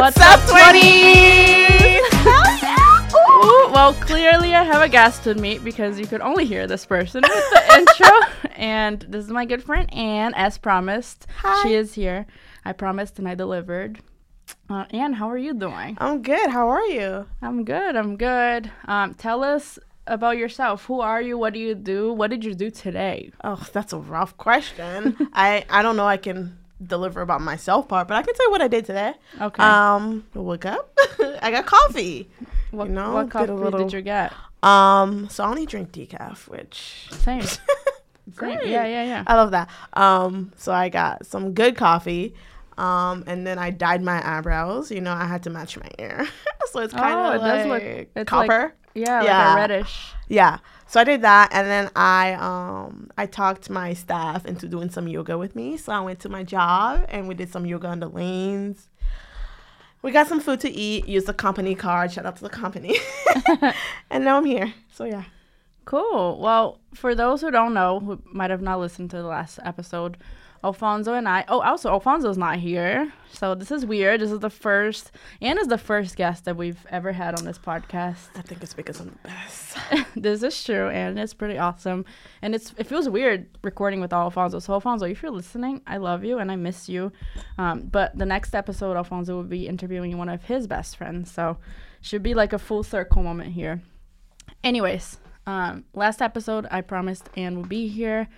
What's, up, 20s? Ooh, well, clearly I have a guest with me because you could only hear this person with the intro. And this is my good friend Anne, as promised. Hi. She is here. I promised and I delivered. Uh, Anne, how are you doing? I'm good. How are you? I'm good. I'm good. Um, tell us about yourself. Who are you? What do you do? What did you do today? Oh, that's a rough question. I I don't know. I can deliver about myself part, but I can tell you what I did today. Okay. Um, I woke up. I got coffee. what, you know, what coffee little- did you get? Um, so I only drink decaf, which Same. Same. Great. Yeah, yeah, yeah. I love that. Um, so I got some good coffee. Um, and then I dyed my eyebrows. You know, I had to match my hair, so it's kind Oh, of it does look- it's copper. like- Yeah, Yeah. like a reddish. Yeah. So I did that and then I um I talked my staff into doing some yoga with me. So I went to my job and we did some yoga on the lanes. We got some food to eat, used the company card, shout out to the company. and now I'm here. So yeah. Cool. Well, for those who don't know, who might have not listened to the last episode, Alfonso and I. Oh, also Alfonso's not here, so this is weird. This is the first. Anne is the first guest that we've ever had on this podcast. I think it's because I'm the best. this is true, and it's pretty awesome. And it's it feels weird recording with Alfonso. So Alfonso, if you're listening, I love you and I miss you. Um, but the next episode, Alfonso will be interviewing one of his best friends. So should be like a full circle moment here. Anyways, um, last episode, I promised Anne would be here.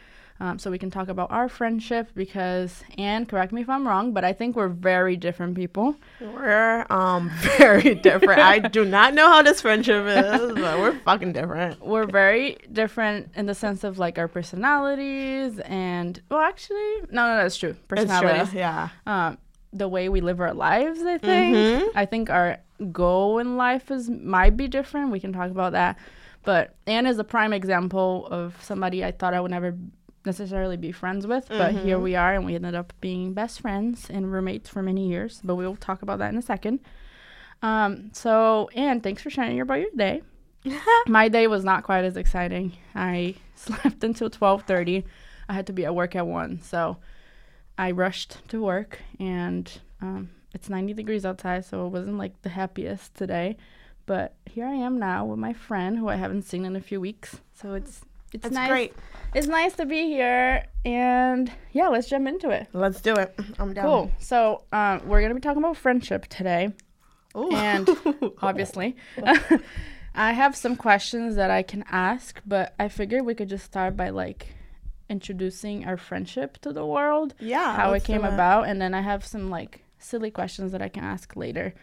Um, so we can talk about our friendship because Anne, correct me if I'm wrong, but I think we're very different people. We're um very different. I do not know how this friendship is, but we're fucking different. we're very different in the sense of like our personalities and well actually no no that's true It's true. Yeah. um the way we live our lives i think Mhm. i think our goal in life is might be different we can talk about that but anne is a prime example of somebody i thought i would never necessarily be friends with but here Mhm. we are and we ended up being best friends and roommates for many years but we'll talk about that in a second um so anne thanks for sharing about your day my day was not quite as exciting. I slept until 12:30. I had to be at work at 1. So I rushed to work and um, it's 90 degrees outside, so it wasn't like the happiest today. But here I am now with my friend who I haven't seen in a few weeks. So it's it's It's nice. great. It's nice to be here and yeah, let's jump into it. Let's do it. I'm down. Cool. So, um, we're going to be talking about friendship today Ooh. and obviously. I have some questions that I can ask, but I figured we could just start by like introducing our friendship to the world, yeah. how it came about, and then I have some like silly questions that I can ask later.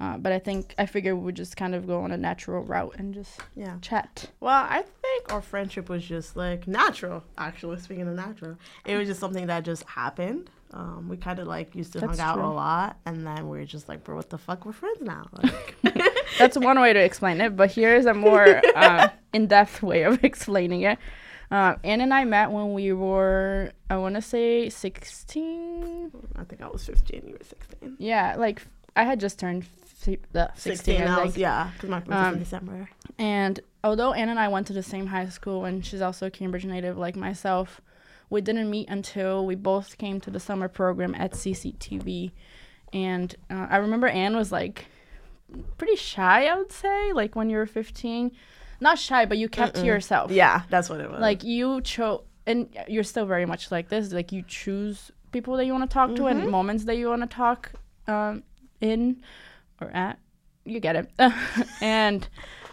Uh, but I think I figured we would just kind of go on a natural route and just Yeah. chat. Well, I think our friendship was just like natural. Actually, speaking of natural, it was just something that just happened. Um, we kind of like used to That's hang out true. a lot, and then we are just like, bro, what the fuck? We're friends now. Like, That's one way to explain it, but here's a more uh, in-depth way of explaining it. Uh, Anne and I met when we were, I want to say, 16. I think I was 15, you were 16. Yeah, like I had just turned fi- uh, 16, 16, I was, yeah, because my birthday's Um, in December. And although Anne and I went to the same high school, and she's also a Cambridge native like myself, we didn't meet until we both came to the summer program at CCTV. And uh, I remember Anne was like pretty shy, I would say, like when you were 15. Not shy, but you kept to Mm-mm. yourself. Yeah, that's what it was. Like you chose, and you're still very much like this. Like you choose people that you want to talk to and Mhm. moments that you want to talk um, in or at. You get it. and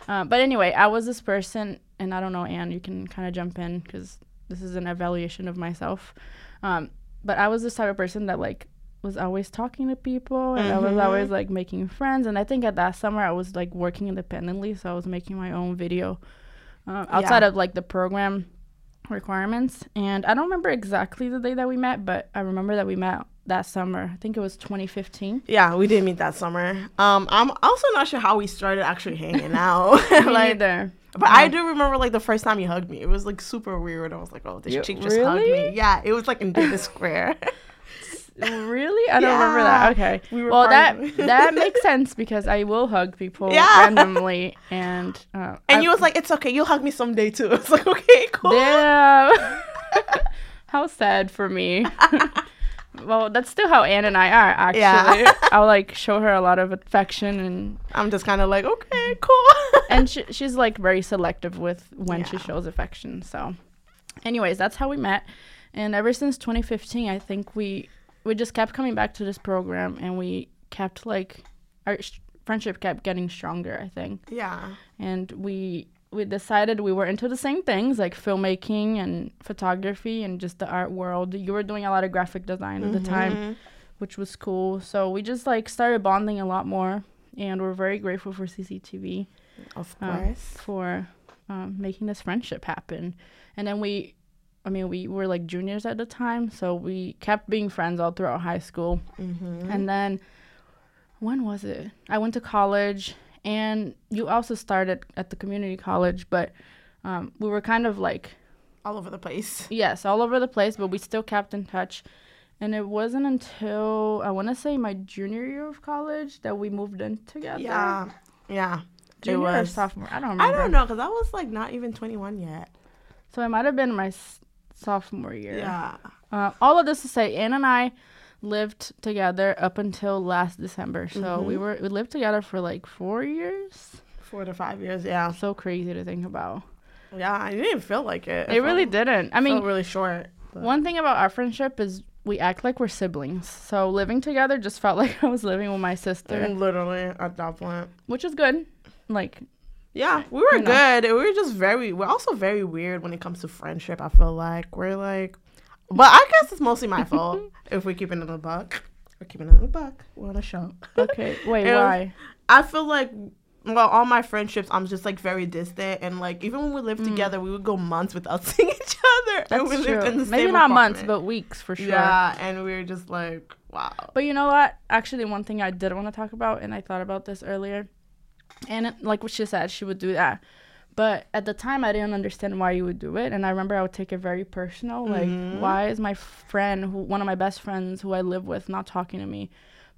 uh, but anyway, I was this person, and I don't know, Anne. You can kind of jump in because this is an evaluation of myself. Um, but I was this type of person that like was always talking to people and I was always like making friends and I think at that summer I was like working independently so I was making my own video uh, outside Yeah. of like the program requirements and I don't remember exactly the day that we met but I remember that we met that summer I think it was 2015 yeah, we didn't meet that summer. Um, I'm also not sure how we started actually hanging out. Me like, neither But I Um, do remember like the first time you hugged me. It was like super weird. I was like, oh, this You- chick just hugged me. Yeah, it was like in Davis Square. really I don't remember that okay We were well that that makes sense because I will hug people Yeah. randomly and uh, and I- you was like, it's okay. You'll hug me someday too. I was like, okay, cool. Yeah. How sad for me. Well, that's still how Anne and I are actually. Yeah. I'll like show her a lot of affection and I'm just kind of like, okay, cool. and she, she's like very selective with when she shows affection. So, anyways, that's how we met, and ever since 2015, I think we we just kept coming back to this program, and we kept like our sh- friendship kept getting stronger. I think, yeah. and we we decided we were into the same things like filmmaking and photography and just the art world. You were doing a lot of graphic design at the time Mhm. which was cool. So we just like started bonding a lot more, and we're very grateful for CCTV Of um, course. for um, making this friendship happen. And then we, I mean, we were like juniors at the time, so we kept being friends all throughout high school. Mm-hmm. And then, when was it? I went to college, and you also started at the community college, but um, we were kind of like All over the place. Yes, all over the place, but we still kept in touch. And it wasn't until I want to say my junior year of college that we moved in together. Yeah. Yeah. junior or sophomore. I don't remember. I don't know, because I was like not even 21 yet. So it might have been my s- sophomore year. Yeah. Uh, all of this to say, Anne and I lived together up until last December. So we Mhm. were we lived together for like four years. Four to five years. Yeah. So crazy to think about. Yeah. I didn't feel like it. It really didn't. I mean, felt really short. but- One thing about our friendship is we act like we're siblings. So living together just felt like I was living with my sister, Mm, Literally at that point. which is good. Like, Yeah, we were You know. good. We were just very. We're also very weird when it comes to friendship. I feel like we're like, but I guess it's mostly my fault if we keep it in the buck. We're keeping it in the buck. We're on a show. okay, wait, It why? I feel like, well, all my friendships, I'm just like very distant, and like even when we lived together, we would go months without seeing each other. Mm. That's and we true. lived in the Maybe not months, but weeks for sure. yeah, and we were just like, wow. But you know what? Actually, one thing I did want to talk about, and I thought about this earlier, and it, like what she said, she would do that. But at the time, I didn't understand why you would do it, and I remember I would take it very personal. Like, Mhm. why is my friend, who one of my best friends, who I live with, not talking to me?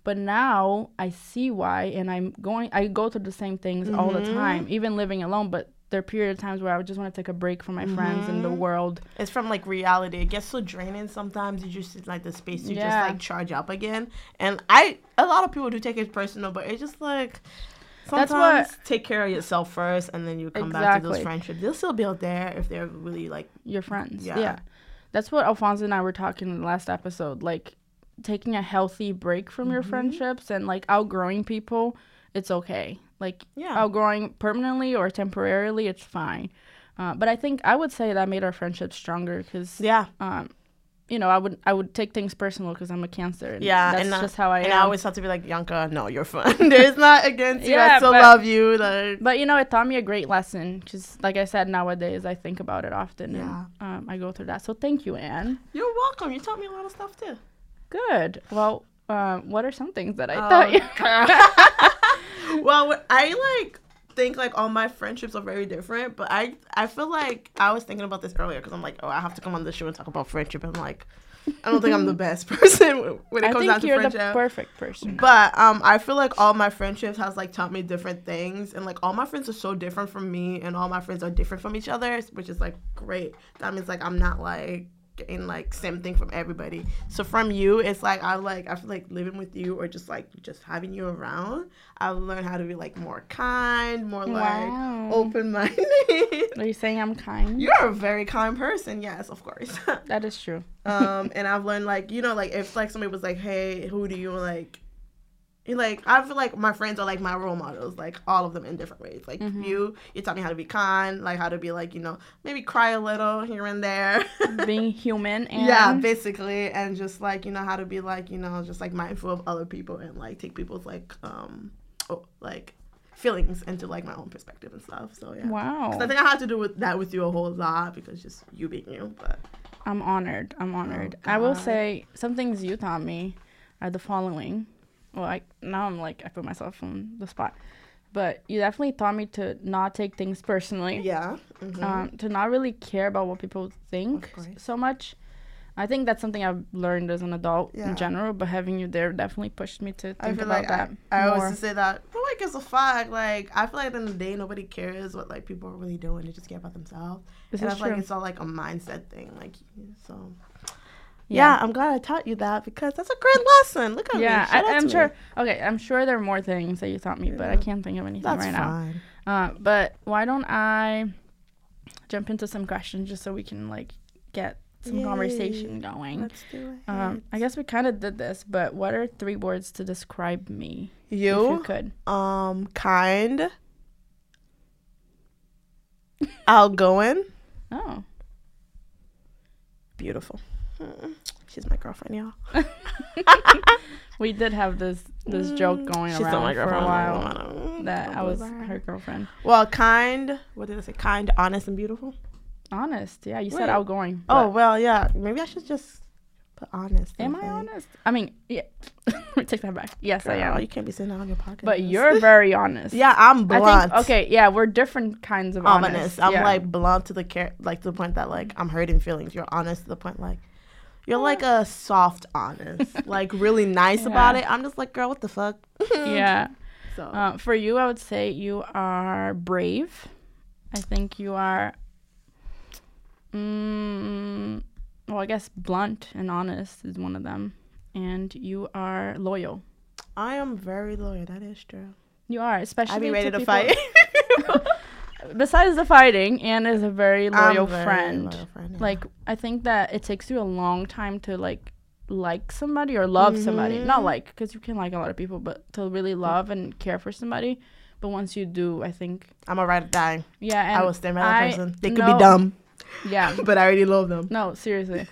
But now I see why, and I'm going. I go through the same things all the Mhm. time, even living alone. But there are periods of times where I would just want to take a break from my friends and the Mhm. world. It's from like reality. It gets so draining sometimes. You just like the space to Yeah. just like charge up again. And I, a lot of people do take it personal, but it's just like That's sometimes what- take care of yourself first, and then you come back to those friendships. They'll still be out there if they're really like your friends. Yeah. Yeah. That's what Alfonso and I were talking in the last episode. Like taking a healthy break from your Mhm. friendships and like outgrowing people, it's okay. Like yeah. outgrowing permanently or temporarily, it's fine. Uh, but I think I would say that made our friendship stronger because, yeah, um, you know, I would I would take things personal because I'm a Cancer. And Yeah, that's and, uh, just how I and am. I always have to be like Yanka, No, you're fine. There's not against you. Yeah, I still but- love you. Like but you know, it taught me a great lesson. Because, like I said, nowadays I think about it often, Yeah. and um, I go through that. So thank you, Anne. you're welcome. You taught me a lot of stuff too. Good. Well, um, what are some things that I Um, thought you? well, I like think like all my friendships are very different, but I I feel like I was thinking about this earlier because I'm like, oh, I have to come on the show and talk about friendship. I'm like, I don't think I'm the best person when- it comes down to friendship. I think you're the perfect person. But um, I feel like all my friendships has like taught me different things, and like all my friends are so different from me, and all my friends are different from each other, which is like great. That means like I'm not like getting like same thing from everybody. So from you, it's like I like I feel like living with you or just like just having you around. I've learned how to be like more kind, more like Wow. open minded. Are you saying I'm kind? You're a very kind person, yes, of course. That is true. um and i've learned like you know like if like somebody was like hey who do you like like I feel like my friends are like my role models, like all of them in different ways. Like Mhm. you, you taught me how to be kind, like how to be like you know maybe cry a little here and there. Being human and yeah, basically, and just like you know how to be like you know just like mindful of other people and like take people's like um oh, like feelings into like my own perspective and stuff. So yeah. wow. I think I have to do with that with you a whole lot because just you being you, but I'm honored. I'm honored. I will say some things you taught me are the following. Well, I now I'm like I put myself on the spot, but you definitely taught me to not take things personally. yeah, mhm. Um, to not really care about what people think so much. I think that's something I've learned as an adult Yeah. in general, but having you there definitely pushed me to think I feel about like that I, I always say that nobody gives a fuck. Like I feel like at the end of the day, nobody cares what like people are really doing. They just care about themselves. This and I feel like true. it's all like a mindset thing. Like so, Yeah. I'm glad I taught you that because that's a great lesson. Look at Yeah, me. Out I'm sure. me. Okay, I'm sure there are more things that you taught me, but I can't think of anything That's right now. fine. Uh, but why don't I jump into some questions just so we can like get some Yay. conversation going? Let's do it. Um, I guess we kind of did this, but what are three words to describe me? If you you, could. um, kind, outgoing, Oh, beautiful. She's my girlfriend, y'all. we did have this this joke going Mm, She's not my around for a while that I was her. her girlfriend. Well, kind. What did I say? Kind, honest, and beautiful. Honest, yeah. You said Wait. outgoing. Oh well, yeah. Maybe I should just put honest. am I honest? I mean, yeah. Take that back. Yes, I am. you can't be sitting on your pocket. But you're very honest. yeah, I'm I blunt. think okay, yeah, we're different kinds of honest. honest. I'm yeah. like blunt to the care, like to the point that like I'm hurting feelings. You're honest to the point like you're like a soft honest, like really nice about it. I'm just like, girl, what the fuck? yeah. So Uh, for you, I would say you are brave. I think you are. Mm, well, I guess blunt and honest is one of them, and you are loyal. I am very loyal. That is true. You are, especially I'd be ready to people- fight. Besides the fighting, Anne is a very loyal very friend. loyal friend, yeah. Like I think that it takes you a long time to like like somebody or love somebody. Not Mhm. like because you can like a lot of people, but to really love and care for somebody. But once you do, I think I'm a ride or die. yeah. And I will stand by that I person. They could be dumb, Yeah. but I already love them. No, seriously.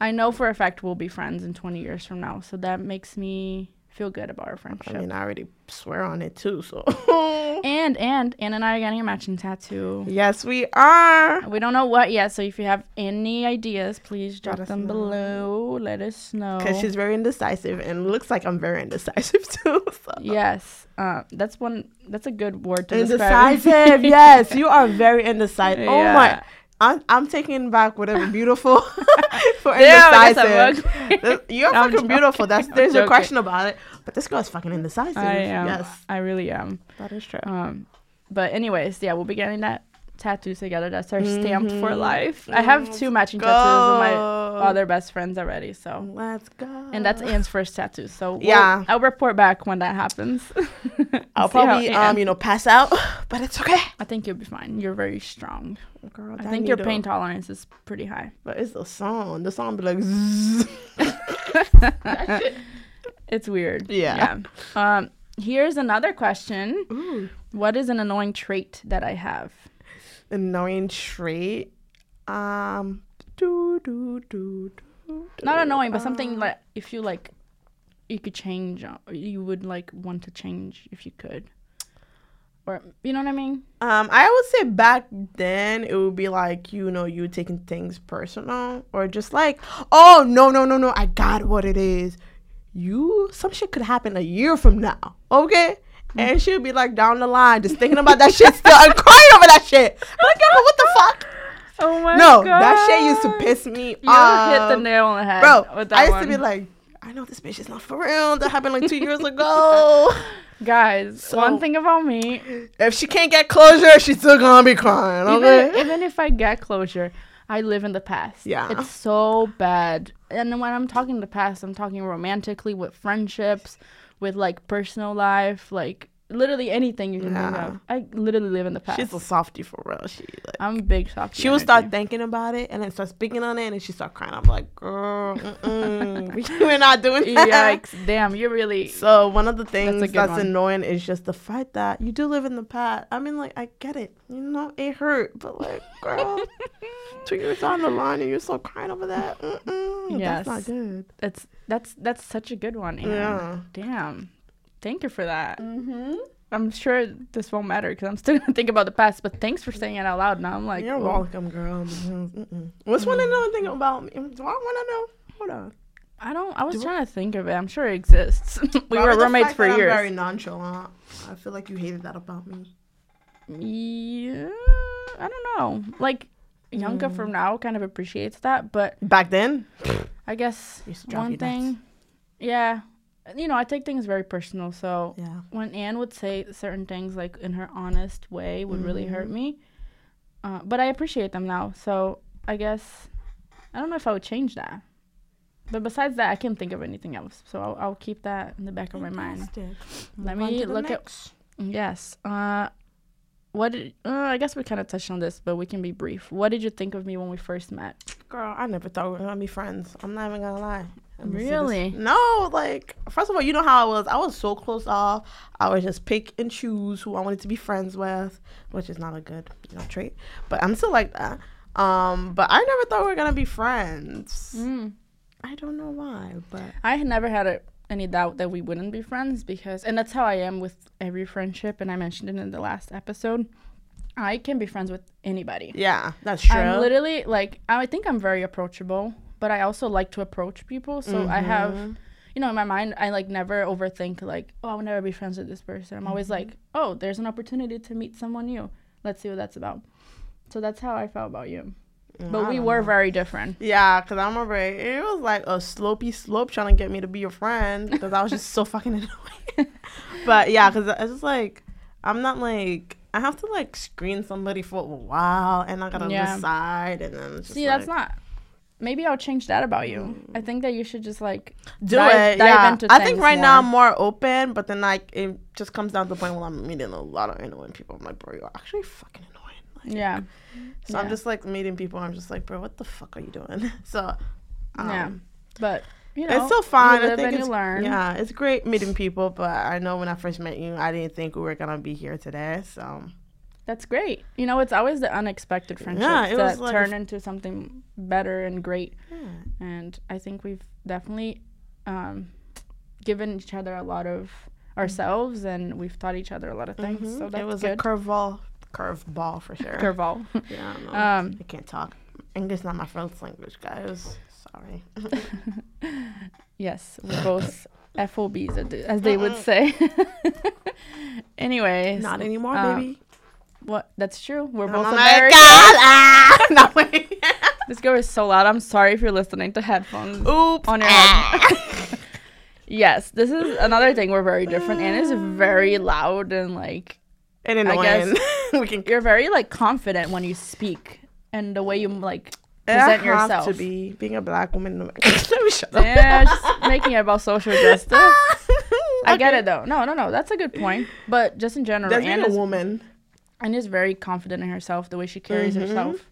I know for a fact we'll be friends in 20 years from now. So that makes me feel good about our friendship. I mean, I already swear on it too. So and, and, Anne and I are getting a matching tattoo. yes, we are. We don't know what yet. So if you have any ideas, please drop them know. below. Let us know. Because she's very indecisive, and looks like I'm very indecisive too. So. Yes. Uh, that's one, that's a good word to describe. Indecisive, yes, you are very indecisive. Oh my, Yeah. I'm, I'm taking back whatever beautiful for Damn, I guess indecisive. You're I'm fucking beautiful. That's I'm there's no joking. question about it. But this girl is fucking indecisive. I am. Yes, I really am. that is true. Um, but anyways, yeah, we'll be getting that tattoo together. That's our stamped for life. I have two matching tattoos of my Go. other best friends already. So, Let's go. and that's Anne's first tattoo. So we'll- Yeah. I'll report back when that happens. I'll probably um you know pass out, but it's okay. I think you'll be fine. You're very strong. Girl, I think your needle- pain tolerance is pretty high. But it's the song. The song be like. It's weird. Yeah. Yeah. Um, here's another question. Ooh. What is an annoying trait that I have? Annoying trait. Um. Do do do do. Not annoying, but something um, like if you like, you could change. uh, You would like want to change if you could, or you know what I mean? Um, I would say back then it would be like you know you taking things personal or just like oh no no no no I got what it is. You some shit could happen a year from now, okay? And she'll be like down the line just thinking about that shit still and crying over that shit. Like, what the fuck? Oh my no, that shit used to piss me You off. hit the nail on the head, Bro, With that I used one. to be like, I know this bitch is not for real. That happened like two years ago. Guys. So- one thing about me, if she can't get closure, she's still gonna be crying. Okay. even, even if I get closure, I live in the past. Yeah. It's so bad. And when I'm talking the past, I'm talking romantically with friendships, with like personal life, like literally anything you can think of. I literally live in the past. She's a softie for real. She like, I'm a big soft. she will start thinking about it and then start speaking on it and she start crying. I'm like, girl, we- we're not doing that. Yikes! Damn, you're really. So one of the things good that's, annoying is just the fact that you do live in the past. I mean, like I get it, you know, it hurt, but like, girl, two years down the line and you're still crying over that. Mm-mm, Yes. that's not good. That's that's that's such a good one. Anne. Yeah. Damn. Thank you for that. Mm-hmm. I'm sure this won't matter because I'm still gonna think about the past. But thanks for saying it out loud. Now I'm like, You're well, welcome, girl. Mm-mm. What's one another thing about me? Do I want to know? Hold on. I don't. I was Do- trying to think of it. I'm sure it exists. we Probably were roommates for years. I'm very nonchalant. I feel like you hated that about me. Yeah, I don't know. Like Yanka Mm. from now kind of appreciates that, but Back then, I guess Used to drive one you nuts. thing, yeah, you know, I take things very personal. So yeah. when Anne would say certain things like in her honest way would really hurt Mhm. me, uh, but I appreciate them now. So I guess I don't know if I would change that. but besides that, I can't think of anything else. So I'll, I'll keep that in the back of my mind. Fantastic. Let Move me look at. Yes. Uh, what did? Uh, I guess we kind of touched on this, but we can be brief. What did you think of me when we first met? Girl, I never thought we were gonna be friends. I'm not even gonna lie. I'm gonna say this- Really? No, like first of all, you know how I was. I was so close off. I would just pick and choose who I wanted to be friends with, which is not a good you know trait. But I'm still like that. Um, but I never thought we were gonna be friends. Mm. I don't know why, but I had never had a, any doubt that we wouldn't be friends because, and that's how I am with every friendship. And I mentioned it in the last episode. I can be friends with anybody. yeah, that's true. I'm literally like I think I'm very approachable, but I also like to approach people. So I have, Mhm. you know, in my mind, I like never overthink like, oh, I'll never be friends with this person. I'm always like, oh, there's an opportunity to meet someone new. Let's see what that's about. So that's how I felt about you. But I we were know. very different. Yeah, because I remember it, it was like a slopey slope trying to get me to be your friend because I was just so fucking annoying. but yeah, because it's just like, I'm not like, I have to like screen somebody for a while and I gotta Yeah. decide and then it's just See, like, that's not. Maybe I'll change that about you. I think that you should just like do dive- it. dive yeah. into I think right now I'm more. more open, but then like it just comes down to the point where I'm meeting a lot of annoying people. I'm like, bro, you're actually fucking annoying. Like, yeah, So I'm just like meeting people. I'm just like, bro, what the fuck are you doing? So, um, Yeah. but you know, it's still fun. I think it's, learn. Yeah, it's great meeting people, but I know when I first met you, I didn't think we were gonna be here today. So That's great. You know, it's always the unexpected friendships Yeah, that like- turn into something better and great. yeah, And I think we've definitely um, given each other a lot of ourselves, and we've taught each other a lot of things. Mhm. So that's it was good. a curveball, curveball for sure. Curveball. Yeah, I know. um, I can't talk. English is not my first language, guys. Sorry. yes, we're both FOBs, as they- as they would say. Anyways, not anymore, um, baby. What? That's true. We're both American. American. Ah, no, wait. This girl is so loud. I'm sorry if you're listening to headphones. Oops. On your Ah. Yes, this is another thing. We're very different. Anne is very loud and like and annoying. we can you're very like confident when you speak and the way you like present have yourself. to be being a black woman. Let me shut up. Yeah, just making it about social justice. I get it though. No, no, no. That's a good point. But just in general, That's Anne being a woman. Anne is very confident in herself, the way she carries Mhm. herself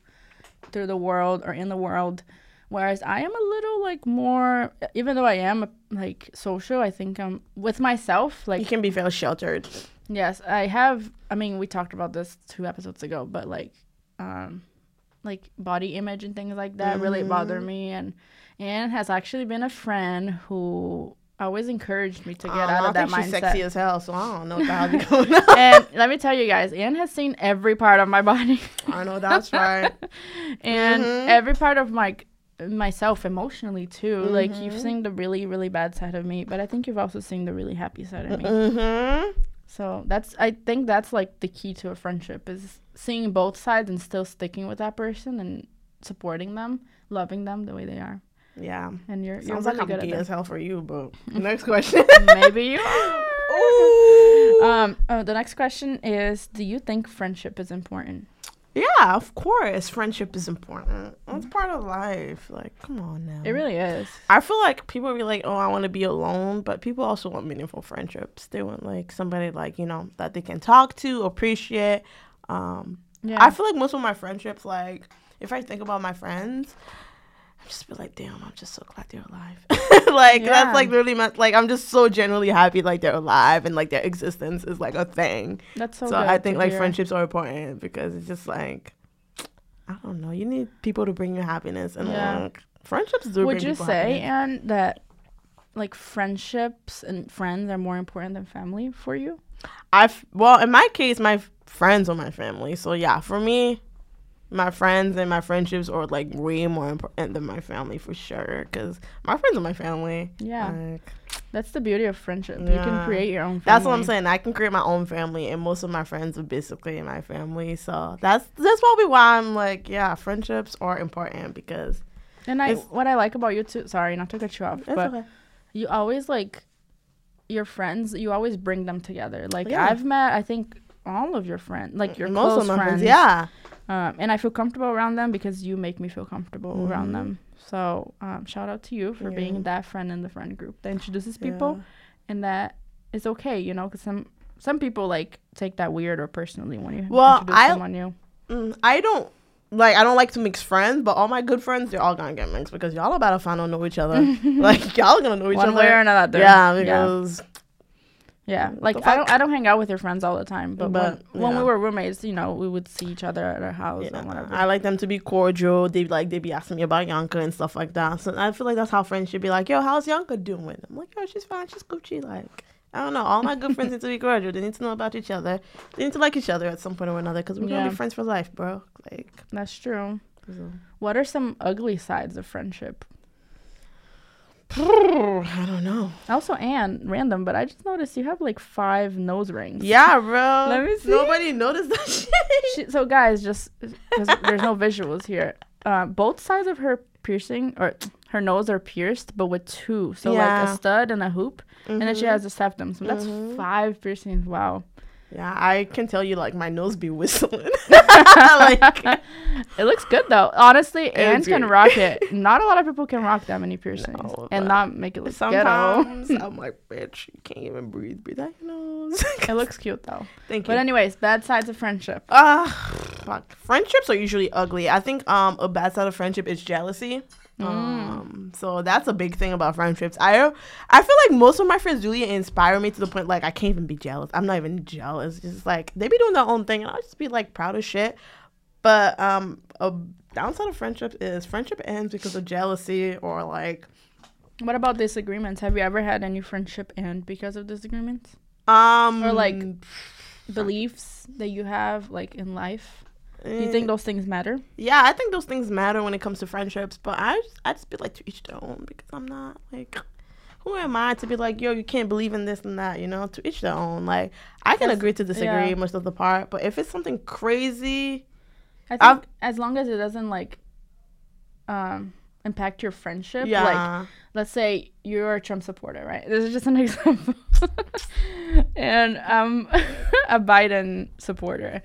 through the world or in the world. Whereas I am a little like more, even though I am like social, I think I'm with myself. Like You can be very sheltered. Yes, I have. I mean, we talked about this two episodes ago, but like, um, like body image and things like that really bother me. And Anne has actually been a friend who always encouraged me to get out of that think she's sexy as hell, so I don't know what the hell be going on. and let me tell you guys, Anne has seen every part of my body, I know that's right. and Mhm. every part of my myself emotionally too. Like you've Mhm. seen the really really bad side of me, but I think you've also seen the really happy side of me. Mm-hmm. So that's I think that's like the key to a friendship is seeing both sides and still sticking with that person and supporting them, loving them the way they are. Yeah. And you're you're Sounds really like I'm good gay as hell for you, but next question. Maybe you are. Ooh. Um oh, the next question is do you think friendship is important? yeah, of course. Friendship is important. It's part of life. Like, come on now. It really is. I feel like people be like, "Oh, I want to be alone," but people also want meaningful friendships. They want like somebody like you know that they can talk to, appreciate. Um, Yeah. I feel like most of my friendships, like if I think about my friends, I just be like, "Damn, I'm just so glad they're alive." like Yeah. that's like really my, like I'm just so genuinely happy like they're alive and like their existence is like a thing. That's so, So, I think like hear. friendships are important because it's just like I don't know, you need people to bring you happiness and Yeah. like friendships do Would bring you say. Anne, that like friendships and friends are more important than family for you? I've well, in my case, my friends are my family. So yeah, for me, my friends and my friendships are like way more important than my family for sure. Because my friends are my family. Yeah. Like, That's the beauty of friendship. You can create your own family. that's what I'm saying. I can create my own family, and most of my friends are basically my family. So that's that's probably why I'm like, yeah, friendships are important because And I what I like about you too sorry, not to cut you off, it's but okay. you always like your friends you always bring them together like Yeah. i've met i think all of your friends, like your Most close of my friends. friends, yeah. Um, and I feel comfortable around them because you make me feel comfortable around Mhm. them. So um, shout out to you for Yeah. being that friend in the friend group that introduces people and that is okay, you know, because some some people like take that weird or personally when you Well, introduce I- someone new. Mm, I don't like. I don't like to mix friends, but all my good friends, they're all gonna get mixed because y'all about to find out know each other. like y'all gonna know each One other. way or another. yeah, yeah. because Yeah, What like I don't? I don't hang out with your friends all the time, but, But, when, when we were roommates, you know, we would see each other at our house yeah, and whatever. I like them to be cordial. They like they be asking me about Yanka and stuff like that. So I feel like that's how friends should be. Like, yo, how's Yanka doing? I'm like, yo, she's fine. She's Gucci. Like, I don't know. All my good friends need to be cordial. They need to know about each other. They need to like each other at some point or another because we're Yeah. gonna be friends for life, bro. Like, That's true. so. What are some ugly sides of friendship? I don't know. Also, Anne, random, but I just noticed you have like five nose rings. Yeah, bro. Let me see. Nobody noticed that shit. She, so, guys, just because there's no visuals here, uh, both sides of her piercing or her nose are pierced, but with two. So, like a stud and a hoop, and then she Mhm. has a septum. So that's Mhm. five piercings. Wow. Yeah, I can tell you like my nose be whistling. like it looks good though. Honestly, Anne can rock it. Not a lot of people can rock that many piercings No, and not make it look ghetto. sometimes I'm like, bitch, you can't even breathe. Breathe out your nose. it looks cute though. Thank you. But anyways, bad sides of friendship. Ah, fuck. Friendships are usually ugly. I think um a bad side of friendship is jealousy. Mm. Um, so that's a big thing about friendships. I I feel like most of my friends really inspire me to the point like I can't even be jealous. I'm not even jealous. It's just like they be doing their own thing, and I'll just be like proud of shit. But um, a downside of friendship is friendship ends because of jealousy or like What about disagreements? Have you ever had any friendship end because of disagreements? um Or, like, Beliefs that you have like in life? Do you think those things matter? Yeah, I think those things matter when it comes to friendships, but I just, I just be like to each their own because I'm not like who am I to be like yo you can't believe in this and that you know to each their own like I can agree to disagree yeah. most of the part but if it's something crazy I think I've- as long as it doesn't like um impact your friendship. Yeah. Like let's say you're a Trump supporter, right? This is just an example. and I'm a Biden supporter.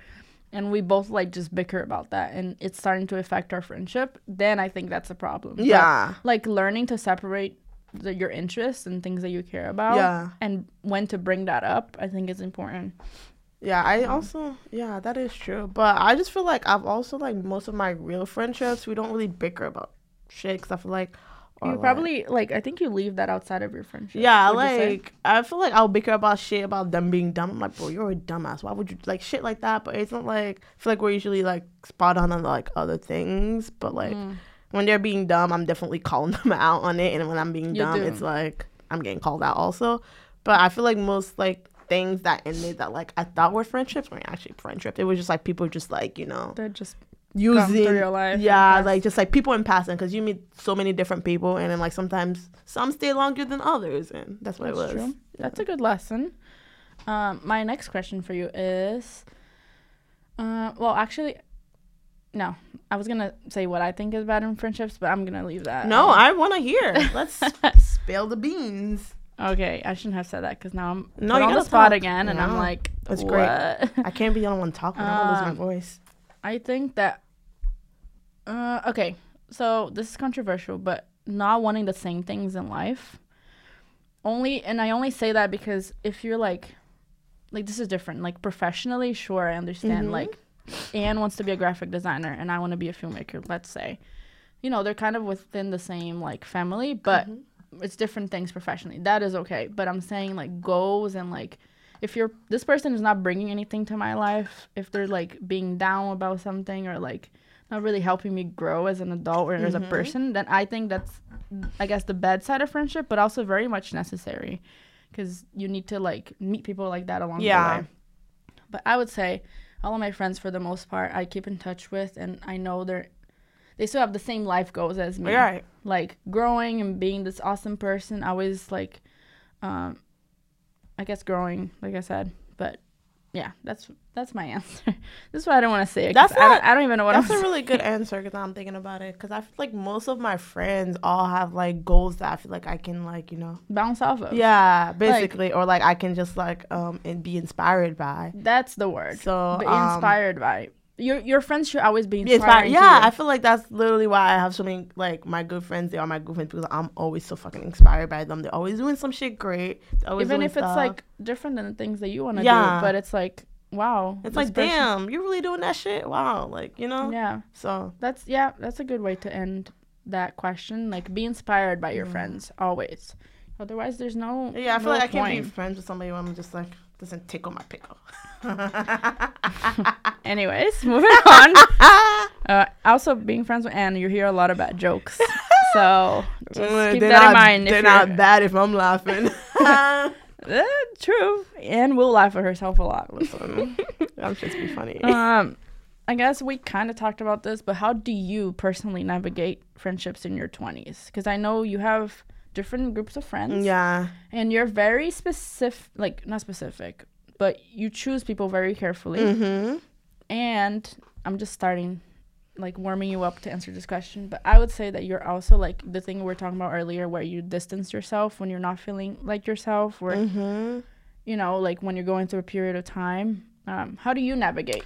And we both like just bicker about that and it's starting to affect our friendship, then I think that's a problem. But, yeah like learning to separate the, your interests and things that you care about yeah and when to bring that up, I think is important. yeah I also yeah that is true but I just feel like I've also like most of my real friendships we don't really bicker about shit because I feel like You probably like I think you leave that outside of your friendship. Yeah, like I feel like I'll bicker about shit about them being dumb. I'm like, bro, you're a dumbass. Why would you like shit like that? But it's not like I feel like we're usually like spot on on like other things. But like Mm. when they're being dumb, I'm definitely calling them out on it. And when I'm being You dumb, do. it's like I'm getting called out also. But I feel like most like things that ended that like I thought were friendships weren't actually friendships. It was just like people just like you know They're just using your life. yeah, like just like people in passing because you meet so many different people, and then like sometimes some stay longer than others, and that's what That's it was. true. That's a good lesson. Um, my next question for you is, uh, well, actually, no, I was gonna say what I think is bad in friendships, but I'm gonna leave that. No, out. I want to hear. Let's spill the beans. okay, I shouldn't have said that because now I'm No, you on the spot talk. again, and I'm like, that's great. I can't be the only one talking. I don't lose Um, my voice. I think that uh okay. So this is controversial, but not wanting the same things in life. Only and I only say that because if you're like like this is different. Like professionally, sure, I understand Mhm. like Anne wants to be a graphic designer and I want to be a filmmaker, let's say. You know, they're kind of within the same like family, but Mhm. it's different things professionally. That is okay. But I'm saying like goals and like if you're this person is not bringing anything to my life, if they're like being down about something or like not really helping me grow as an adult or as a Mhm. person, then I think that's I guess the bad side of friendship, but also very much necessary because you need to like meet people like that along Yeah. the way. But I would say all of my friends, for the most part, I keep in touch with, and I know they're they still have the same life goals as me Right. like growing and being this awesome person always like um i guess growing like i said but yeah, that's that's my answer. this is why I don't want to say it. That's 'cause I, not- don't, I don't even know what That's I'm a really good answer because I'm thinking about it. Because I feel like most of my friends all have like goals that I feel like I can like you know. bounce off of. Yeah, basically, or like I can just like um and be inspired by. that's the word. So Be um, inspired by your your friends should always be inspired. Yeah, I feel like that's literally why I have so many like my good friends. They are my good friends because I'm always so fucking inspired by them. They're always doing some shit great. Always even if it's like different than the things that you want to Yeah. do, but it's like wow, it's like person- damn, you're really doing that shit. Wow, like you know. Yeah, So that's yeah, that's a good way to end that question. Like be inspired by your Yeah. friends always. Otherwise, there's no yeah, I feel no like I can't be friends with somebody when I'm just like doesn't tickle my pickle. Anyways, moving on. Uh, also, being friends with Anne, you hear a lot of bad jokes. So just Mm, keep they're that not, in mind. They're not bad if I'm laughing. Eh, true. Anne will laugh at herself a lot. Listen, I'm just be funny. um, I guess we kind of talked about this, but how do you personally navigate friendships in your 20s? Because I know you have different groups of friends. yeah, And you're very specific, like, not specific, but you choose people very carefully. mm-hmm. And I'm just starting, like, warming you up to answer this question. But I would say that you're also, like, the thing we were talking about earlier, where you distance yourself when you're not feeling like yourself, or, Mm-hmm. you know, like when you're going through a period of time. Um, how do you navigate?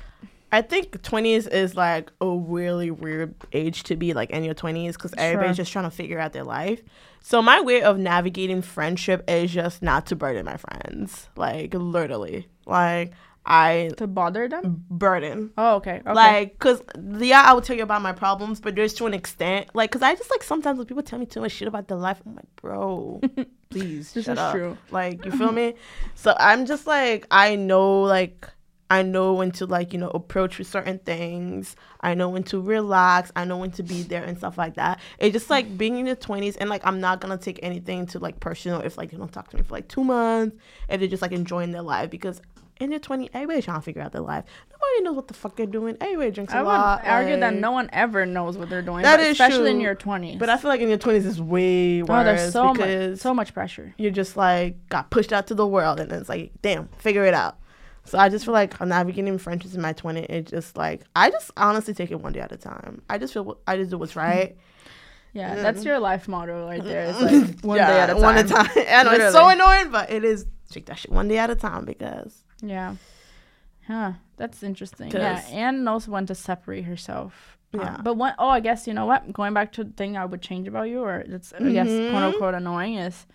I think 20s is like a really weird age to be like in your 20s because everybody's Sure. just trying to figure out their life. So my way of navigating friendship is just not to burden my friends, like literally, like I To bother them? burden. Oh, okay. okay. Like, cause yeah, I would tell you about my problems, but there's to an extent, like, cause I just like sometimes when people tell me too much shit about their life, I'm like, bro, please This shut is up. true. Like, you feel me? So I'm just like, I know, like, I know when to like, you know, approach with certain things. I know when to relax. I know when to be there and stuff like that. It's just like being in your twenties and like I'm not gonna take anything to like personal if like they don't talk to me for like two months and they're just like enjoying their life because in your 20s, everybody's trying to figure out their life. Nobody knows what the fuck they're doing. Everybody drinks a I would lot. argue that no one ever knows what they're doing, That is especially in your 20s. But I feel like in your 20s is way worse oh, there's so much, because so much pressure. you're just like got pushed out to the world and then it's like, damn, figure it out. So I just feel like I'm navigating friendships in my 20s. It's just like, I just honestly take it one day at a time. I just feel, I just do what's right. Yeah, Mm. that's your life motto right there. It's like one Yeah, day at a time. One at a time. I know it's so annoying, but it is take that shit one day at a time because Yeah. Huh. That's interesting. Yeah. Anne knows when to separate herself. Um, Yeah. but one, oh, I guess you know what? Going back to the thing I would change about you, or that's I guess Mhm. quote unquote annoying, is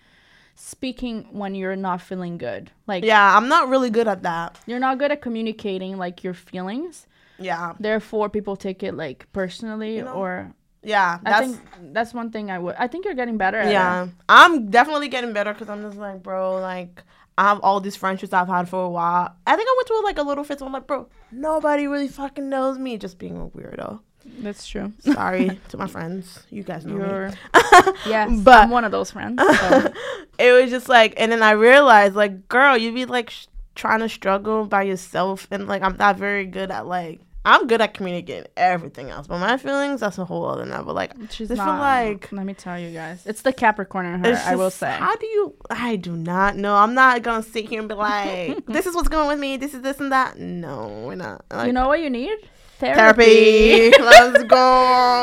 speaking when you're not feeling good. Like yeah, I'm not really good at that. you're not good at communicating like your feelings. Yeah, Therefore, people take it like personally, You know, or yeah. I think that's one thing I would. I think you're getting better at it. yeah. I'm definitely getting better because I'm just like, bro, like I have all these friendships I've had for a while. I think I went through like a little where I'm like, bro, nobody really fucking knows me. Just being a weirdo. That's true. Sorry to my friends. You guys know me. You're yes, But- I'm one of those friends. So. it was just like, and then I realized, like, girl, you'd be like sh- trying to struggle by yourself, and like, I'm not very good at like, I'm good at communicating everything else, but my feelings, that's a whole other level. Like, She's I feel not. like- let me tell you guys, it's the Capricorn in her. it's I will say. how do you? I do not know. I'm not gonna sit here and be like, this is what's going with me. This is this and that. No, we're not. Like, you know what you need? therapy. Let's go.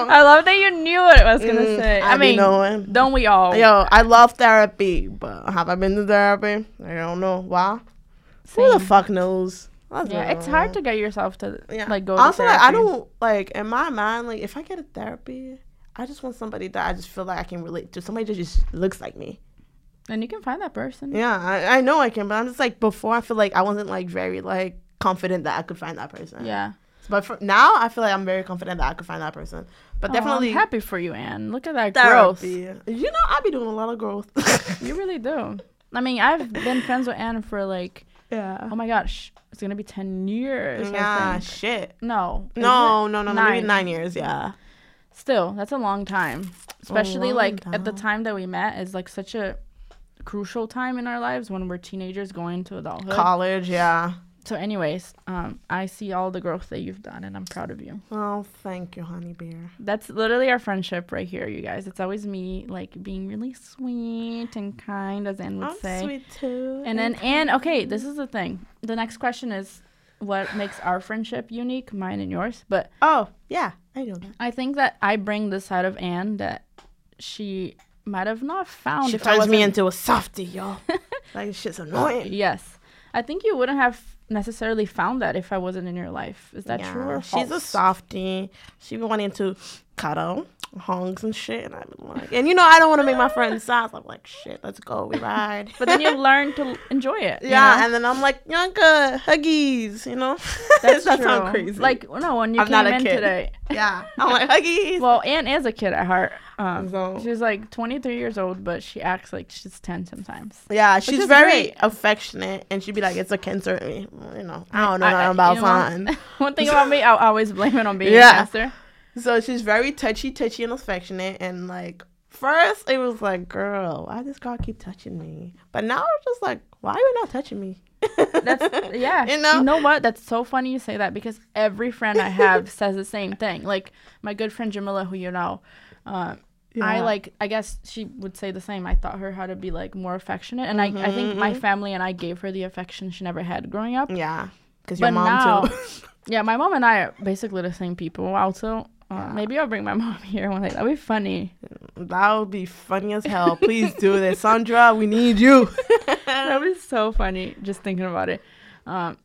I love that you knew what I was gonna Mm, say. I, I mean, knowing. don't we all? Yo, I love therapy, but have I been to therapy? I don't know. Why? Who the fuck knows? Yeah, it's hard to get yourself to yeah. like go. Also, like, I don't like in my mind. Like, if I get a therapy, I just want somebody that I just feel like I can relate to. Somebody that just looks like me. And you can find that person. Yeah, I, I know I can, but I'm just like before. I feel like I wasn't like very like confident that I could find that person. Yeah. But for, now, I feel like I'm very confident that I could find that person. But Oh, definitely I'm happy for you, Anne. Look at that growth. You know, I be doing a lot of growth. You really do. I mean, I've been friends with Anne for like, yeah. oh my gosh, it's gonna be ten years. Yeah, shit. No. No, no, no, no, Nine. maybe nine years. Yeah. Still, that's a long time. Especially long like at the time. time that we met is like such a crucial time in our lives when we're teenagers going into adulthood. College. Yeah. So, anyways, um, I see all the growth that you've done, and I'm proud of you. Oh, thank you, honey bear. That's literally our friendship right here, you guys. It's always me like being really sweet and kind, as Anne would I'm say. sweet too. And then and okay, this is the thing. The next question is what makes our friendship unique, mine and yours. But oh yeah, I know that. I think that I bring the side of Anne that she might have not found She if I turns me into a softie, y'all. like this shit's annoying. Yes. I think you wouldn't have necessarily found that if I wasn't in your life. Is that Yeah, true or false? She's a softie. She wanting to cuddle, hongs and shit, and I'm like, and you know I don't want to make my friends sad. So I'm like, shit, let's go, we ride. But then you learn to enjoy it. yeah, know? and then I'm like, Yanka, huggies, you know. that's that sounds crazy. Like no, when you I'm came not a in kid. today. yeah, I'm like huggies. Well, Anne is a kid at heart. Um, So- she's like 23 years old, but she acts like she's 10 sometimes. yeah, she's very great. affectionate, and she'd be like, "It's a cancer." You know, I don't know I- I- about you know, signs. One thing about me, I always blame it on being Yeah. a cancer. So she's very touchy, touchy, and affectionate. And like first, it was like, "Girl, why does God keep touching me?" But now it's just like, "Why are you not touching me?" That's yeah. You know? You know what? That's so funny you say that because every friend I have says the same thing. Like my good friend Jamila, who you know, um, I Yeah. like. I guess she would say the same. I taught her how to be like more affectionate, and I, I think my Mhm. family and I gave her the affection she never had growing up. Yeah, because your But mom now- too. Yeah, my mom and I are basically the same people. Also, uh, maybe I'll bring my mom here one day. That'd be funny. that would be funny as hell. Please do this, Sandra. We need you. That was so funny just thinking about it. Um,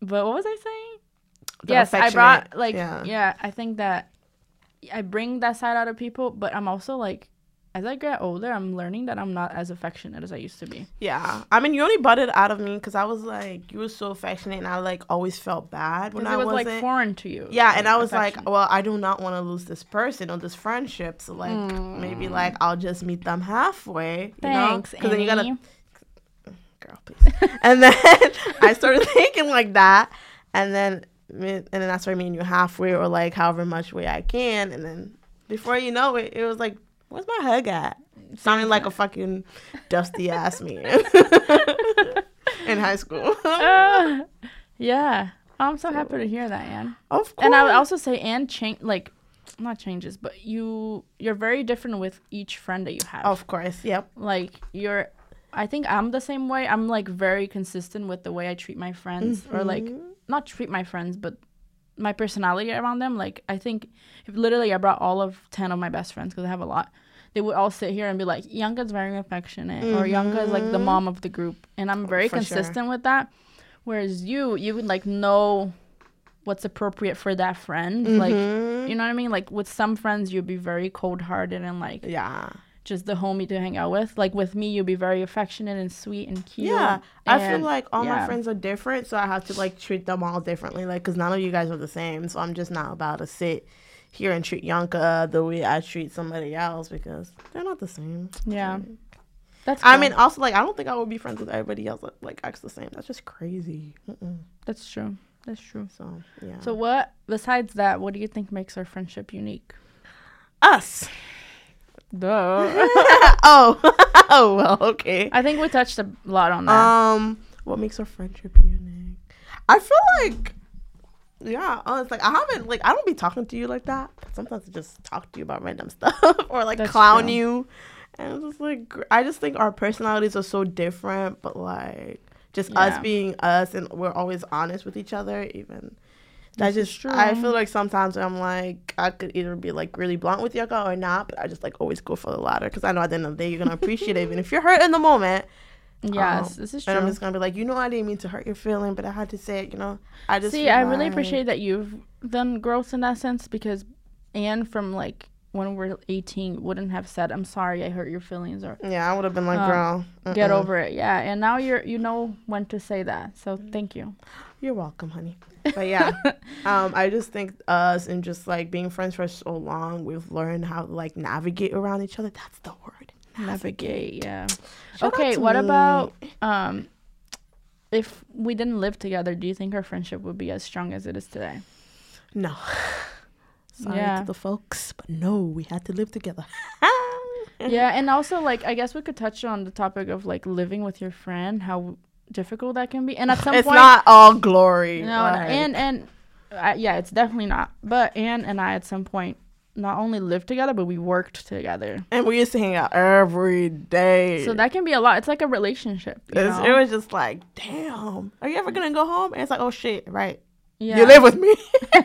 but what was I saying? The yes, I brought like yeah. yeah. I think that I bring that side out of people, but I'm also like, as I get older, I'm learning that I'm not as affectionate as I used to be. Yeah, I mean, you only it out of me because I was like, you were so affectionate, and I like always felt bad when I was wasn't. like foreign to you. yeah, and I was like, well, I do not want to lose this person or this friendship, so like mm. maybe like I'll just meet them halfway. You thanks, because then you gotta girl, please. and then I started thinking like that, and then and then I started meeting you halfway or like however much way I can, and then before you know it, it was like, where's my hug at? Sounding like a fucking dusty ass man in high school. Ah, yeah, I'm so happy to hear that, Anne. of course. And I would also say, Anne, change like not changes, but you you're very different with each friend that you have. of course, yep. like you're i think i'm the same way i'm like very consistent with the way i treat my friends or like Mhm. not treat my friends but my personality around them like i think if literally i brought all of 10 of my best friends because i have a lot they would all sit here and be like Yanka's very affectionate or Yanka is like the mom of the group and i'm very For sure. consistent with that whereas you you would like know what's appropriate for that friend like Mhm. you know what i mean like with some friends you'd be very cold-hearted and like yeah. Just the homie to hang out with. Like with me, you'll be very affectionate and sweet and cute. Yeah, I feel like all my friends are different, so I have to like treat them all differently. Like, cause none of you guys are the same, so I'm just not about to sit here and treat Yanka the way I treat somebody else because they're not the same. Yeah. That's. I mean, also like I don't think I would be friends with everybody else that like acts the same. That's just crazy. Mm-mm. that's true. That's true. So yeah. So what? Besides that, what do you think makes our friendship unique? us. Duh. oh, oh well, okay. I think we touched a lot on that. Um, what makes our friendship unique? I feel like, yeah, it's like I haven't like I don't be talking to you like that. Sometimes I just talk to you about random stuff or like That's clown true. you, and it's just like I just think our personalities are so different, but like just Yeah. us being us, and we're always honest with each other, even. That This is just I feel like sometimes I'm like I could either be like really blunt with Yucca or not, but I just like always go for the latter because I know at the end of the day you're gonna appreciate it even if you're hurt in the moment. yes, um, this is And I'm true. just gonna be like, you know, I didn't mean to hurt your feeling, but I had to say it. You know, I just See, feel I really appreciate that you've done growth in that sense because Anne from like when we're 18 wouldn't have said, "I'm sorry, I hurt your feelings," or Yeah, I would have been like, Um, girl, "Get mm-mm. over it." Yeah, and now you're you know when to say that. So thank you. You're welcome, honey. But yeah, um, I just think us and just like being friends for so long, we've learned how to like navigate around each other. That's the word. Navigate, yeah. Shout okay, what me. about um if we didn't live together, do you think our friendship would be as strong as it is today? No. Sorry Yeah. to the folks, but no, we had to live together. yeah, and also like I guess we could touch on the topic of like living with your friend, how difficult that can be. And at some it's point not all glory. No, like- and and uh, yeah, it's definitely not. But Anne and I at some point not only lived together, but we worked together. And we used to hang out every day. So that can be a lot. It's like a relationship. you It's- know? it was just like, damn, are you ever gonna go home? And it's like, oh shit, right? yeah. You live with me.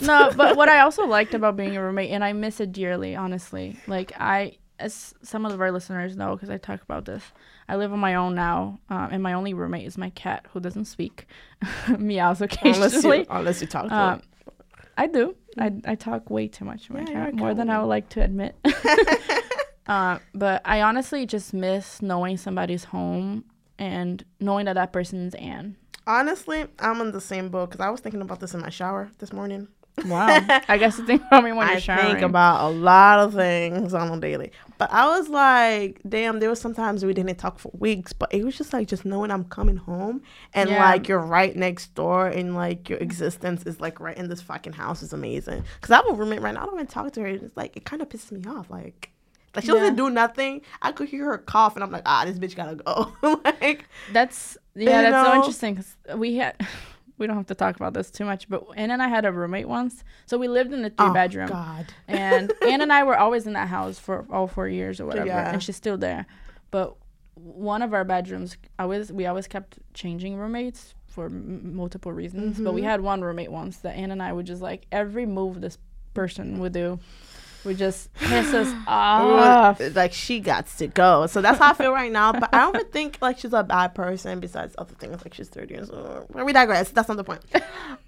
no, but what I also liked about being a roommate, and I miss it dearly, honestly. Like I, as some of our listeners know, because I talk about this, I live on my own now, um, and my only roommate is my cat, who doesn't speak, meows unless occasionally. you, unless you talk to Um, her. I do. I, I talk way too much to my Yeah, cat, more than I would like to admit. uh, but I honestly just miss knowing somebody's home and knowing that that person's Anne. Honestly, I'm in the same boat because I was thinking about this in my shower this morning. Wow. I guess the thing about me when you're I think about a lot of things on a daily. But I was like, damn, there was sometimes we didn't talk for weeks, but it was just like just knowing I'm coming home and Yeah. like you're right next door and like your existence is like right in this fucking house is amazing. Cause I have a roommate right now. I don't even talk to her. It's like it kind of pisses me off. Like, like she doesn't do nothing. I could hear her cough and I'm like, ah, this bitch gotta go. like, That's yeah, that's so interesting because we had we don't have to talk about this too much, but Anne and I had a roommate once, so we lived in a three oh bedroom, God. and Anne and I were always in that house for all four years or whatever, Yeah. and she's still there. But one of our bedrooms, always we always kept changing roommates for m- multiple reasons. But we Mm-hmm. had one roommate once that Anne and I would just like every move this person would do, would just piss us off. like she got to go. So that's how I feel right now. But I don't even think like she's a bad person. Besides other things, like she's thirty years old. We digress. That's not the point.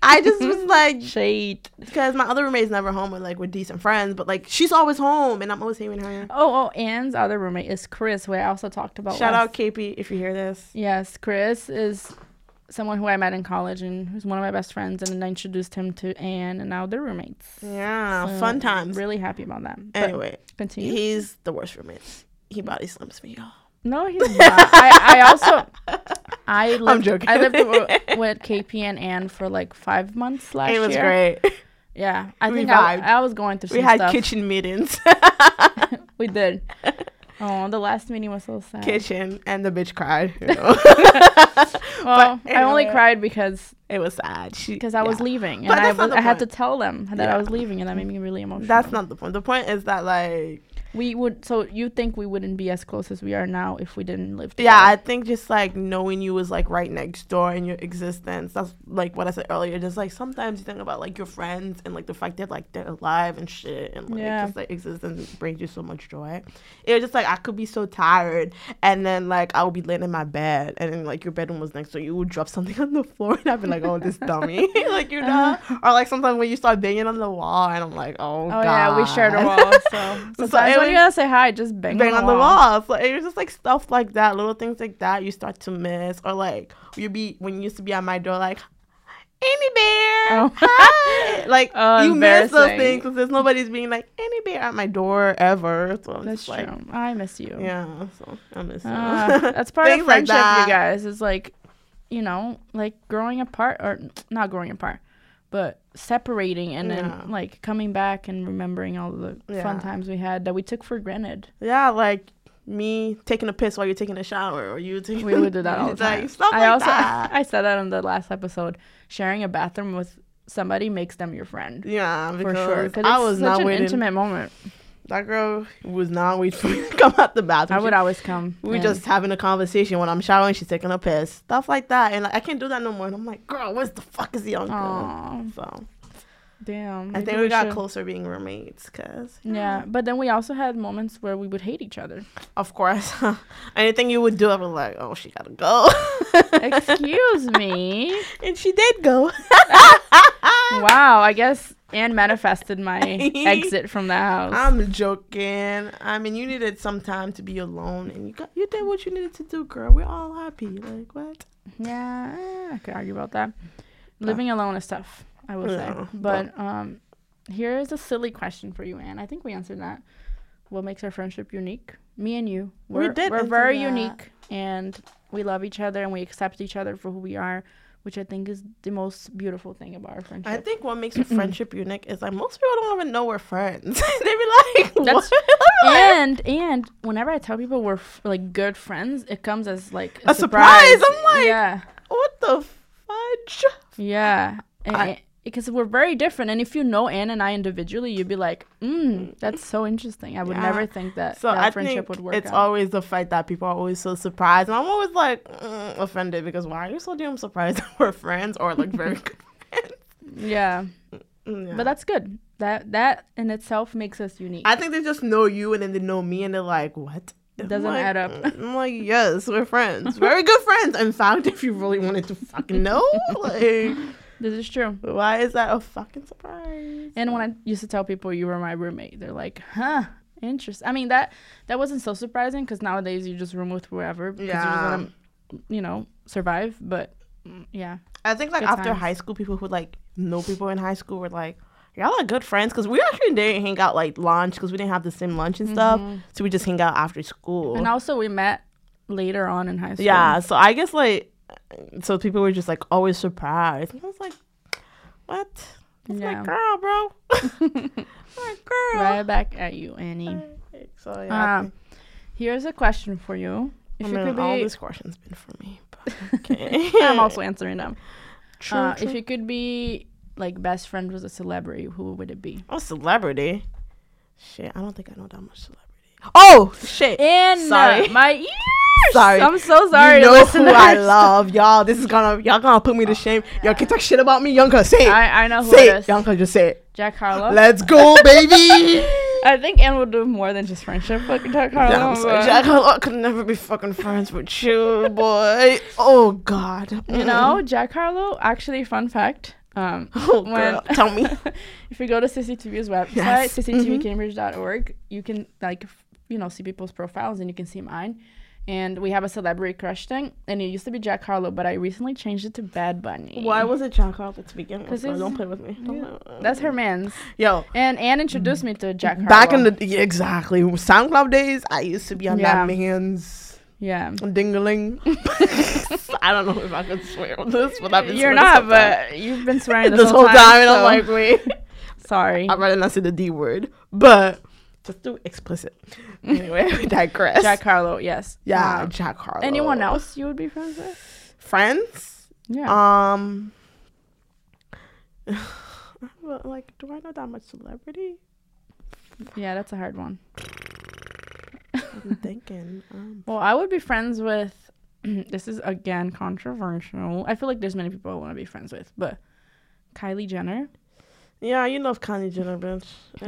I just was like Shade. because my other roommate's never home with like with decent friends, but like she's always home, and I'm always hearing her. Oh, oh, Anne's other roommate is Chris, who I also talked about. Shout last- out KP if you hear this. Yes, Chris is someone who I met in college and who's one of my best friends, and then I introduced him to Anne, and now they're roommates. Yeah, So, fun times. Really happy about that. But Anyway, continue. he's the worst roommate. He body slams me. y'all. no, he's not. I, I also I lived, joking. I lived with, with KP and Anne for like five months last year. It was year. great. Yeah, I We think I. I was going through some We had stuff. kitchen meetings, We did. Oh, the last meeting was so sad. kitchen, and the bitch cried. You know? well, but I only cried because it was sad. Because I was leaving, and But I, was, I had to tell them that I was leaving, and that made me really emotional. That's not the point. The point is that like We would. So you think we wouldn't be as close as we are now if we didn't live together? yeah, I think just like knowing you was like right next door in your existence. That's like what I said earlier. Just like sometimes you think about like your friends and like the fact that like they're alive and shit and like Yeah. just like existence brings you so much joy. It was just like I could be so tired and then like I would be laying in my bed and then like your bedroom was next so You would drop something on the floor and I'd be like, oh this dummy, like you know. or like sometimes when you start banging on the wall and I'm like, oh, Oh god. yeah, we shared a wall. So sometimes when you gotta say hi, just bang, bang on, on the wall. So it was just like stuff like that, little things like that you start to miss. Or like you be when you used to be at my door like Amy Bear. Oh. Hi. like Oh, you miss those things because there's nobody's being like Amy Bear at my door ever. So I'm That's just like. I miss you. yeah. So I miss you. Ah, that's part of Things like friendship, you guys. Is like, you know, like growing apart or not growing apart, but separating and Yeah. then like coming back and remembering all the fun times we had that we took for granted. yeah, like me taking a piss while you're taking a shower, or you taking We would do that all the like time. stuff I like also that. I said that in the last episode. Sharing a bathroom with somebody makes them your friend. yeah, For sure, because I was such not an waiting. intimate moment. That girl was not waiting for me to come out the bathroom. I She would always come. We and- just having a conversation when I'm showering, she's taking a piss, stuff like that, and like, I can't do that no more. And I'm like, girl, where's the fuck is the uncle? Aw, So damn. I think we, got should- closer being roommates, cause Yeah, but then we also had moments where we would hate each other. of course, anything you would do, I was like, oh, she gotta go. Excuse me. and she did go. Wow, I guess Anne manifested my exit from the house. I'm joking. I mean, you needed some time to be alone, and you got you did what you needed to do, girl. We're all happy. Like what? yeah, I could argue about that. Living alone is tough, I will say. But um, here is a silly question for you, Anne. I think we answered that. What makes our friendship unique? Me and you. We We're, did We're very that. unique, and we love each other, and we accept each other for who we are, which I think is the most beautiful thing about our friendship. I think what makes a friendship unique is like most people don't even know we're friends. they be like, That's- what? and and whenever I tell people we're f- like good friends, it comes as like A surprise. I'm like- yeah, what the fudge? yeah. And I- because we're very different. And if you know Anne and I individually, you'd be like, mm, that's so interesting. I would Yeah. never think that So that I friendship would work it's out. always the fight that people are always so surprised, and I'm always like mm, offended because why are you so damn surprised that we're friends or like very good friends? yeah. Mm, yeah. but that's good. That that in itself makes us unique. I think they just know you and then they know me and they're like, what? It doesn't like, add up. I'm like, yes, we're friends, very good friends. In fact, if you really wanted to fucking know, like, this is true. why is that a fucking surprise? And when I used to tell people you were my roommate, they're like, "Huh, interesting." I mean that that wasn't so surprising because nowadays you just room with whoever because you just Yeah. want to, you know, survive. But mm, yeah, I think like Good after times. high school, people who like know people in high school were like, y'all are good friends because we actually didn't hang out like lunch because we didn't have the same lunch and stuff. Mhm. So we just hang out after school. and also we met later on in high school. yeah, so I guess like, so people were just like always surprised. And I was like, what? That's Yeah. my girl, bro. my girl. right back at you, Annie. So yeah, Um, Here's a question for you. If I you could all be, this question's been for me. But okay. I'm also answering them. True, Uh, true. if you could be like best friend with a celebrity, who would it be? a celebrity. Shit, I don't think I know that much celebrity. Oh shit. And Sorry. uh, my. Sorry. I'm so sorry. You know to who I love, y'all. This is gonna y'all gonna put me to shame. Y'all can talk shit about me. Y'all gonna say it. I, I know who say it it. is. Y'all can just say it. Jack Harlow. Let's go, baby. I think Anne would do more than just friendship. Fucking Jack Harlow. Yeah, Jack Harlow. Could never be fucking friends with you, boy. Oh God. You know, Jack Harlow. Actually, fun fact. Um, Oh when girl, tell me. if you go to CCTV's website, Yes. Mm-hmm. cctvcambridge.org, you can like f- you know see people's profiles and you can see mine. And we have a celebrity crush thing, and it used to be Jack Harlow, but I recently changed it to Bad Bunny. Why was it Jack Harlow to begin with? So he's- Don't play with me. Yeah, That's her man's. Yo, And Anne introduced me to Jack Harlow. back in the yeah, exactly SoundCloud days, I used to be on Yeah. that man's yeah. dingaling. I don't know if I could swear on this, but I've been You're not, but you've been swearing this, this whole time, and I'm so- like, wait. sorry. I'd rather not say the D word, but just do explicit. Anyway, we digress. Jack Harlow, yes. yeah, Um, Jack Harlow. anyone else you would be friends with? Friends? Yeah. Um, like, do I know that much celebrity? yeah, that's a hard one. I'm thinking. Um, Well, I would be friends with. this is again controversial. I feel like there's many people I want to be friends with, but Kylie Jenner yeah, you love Kylie Jenner, bitch.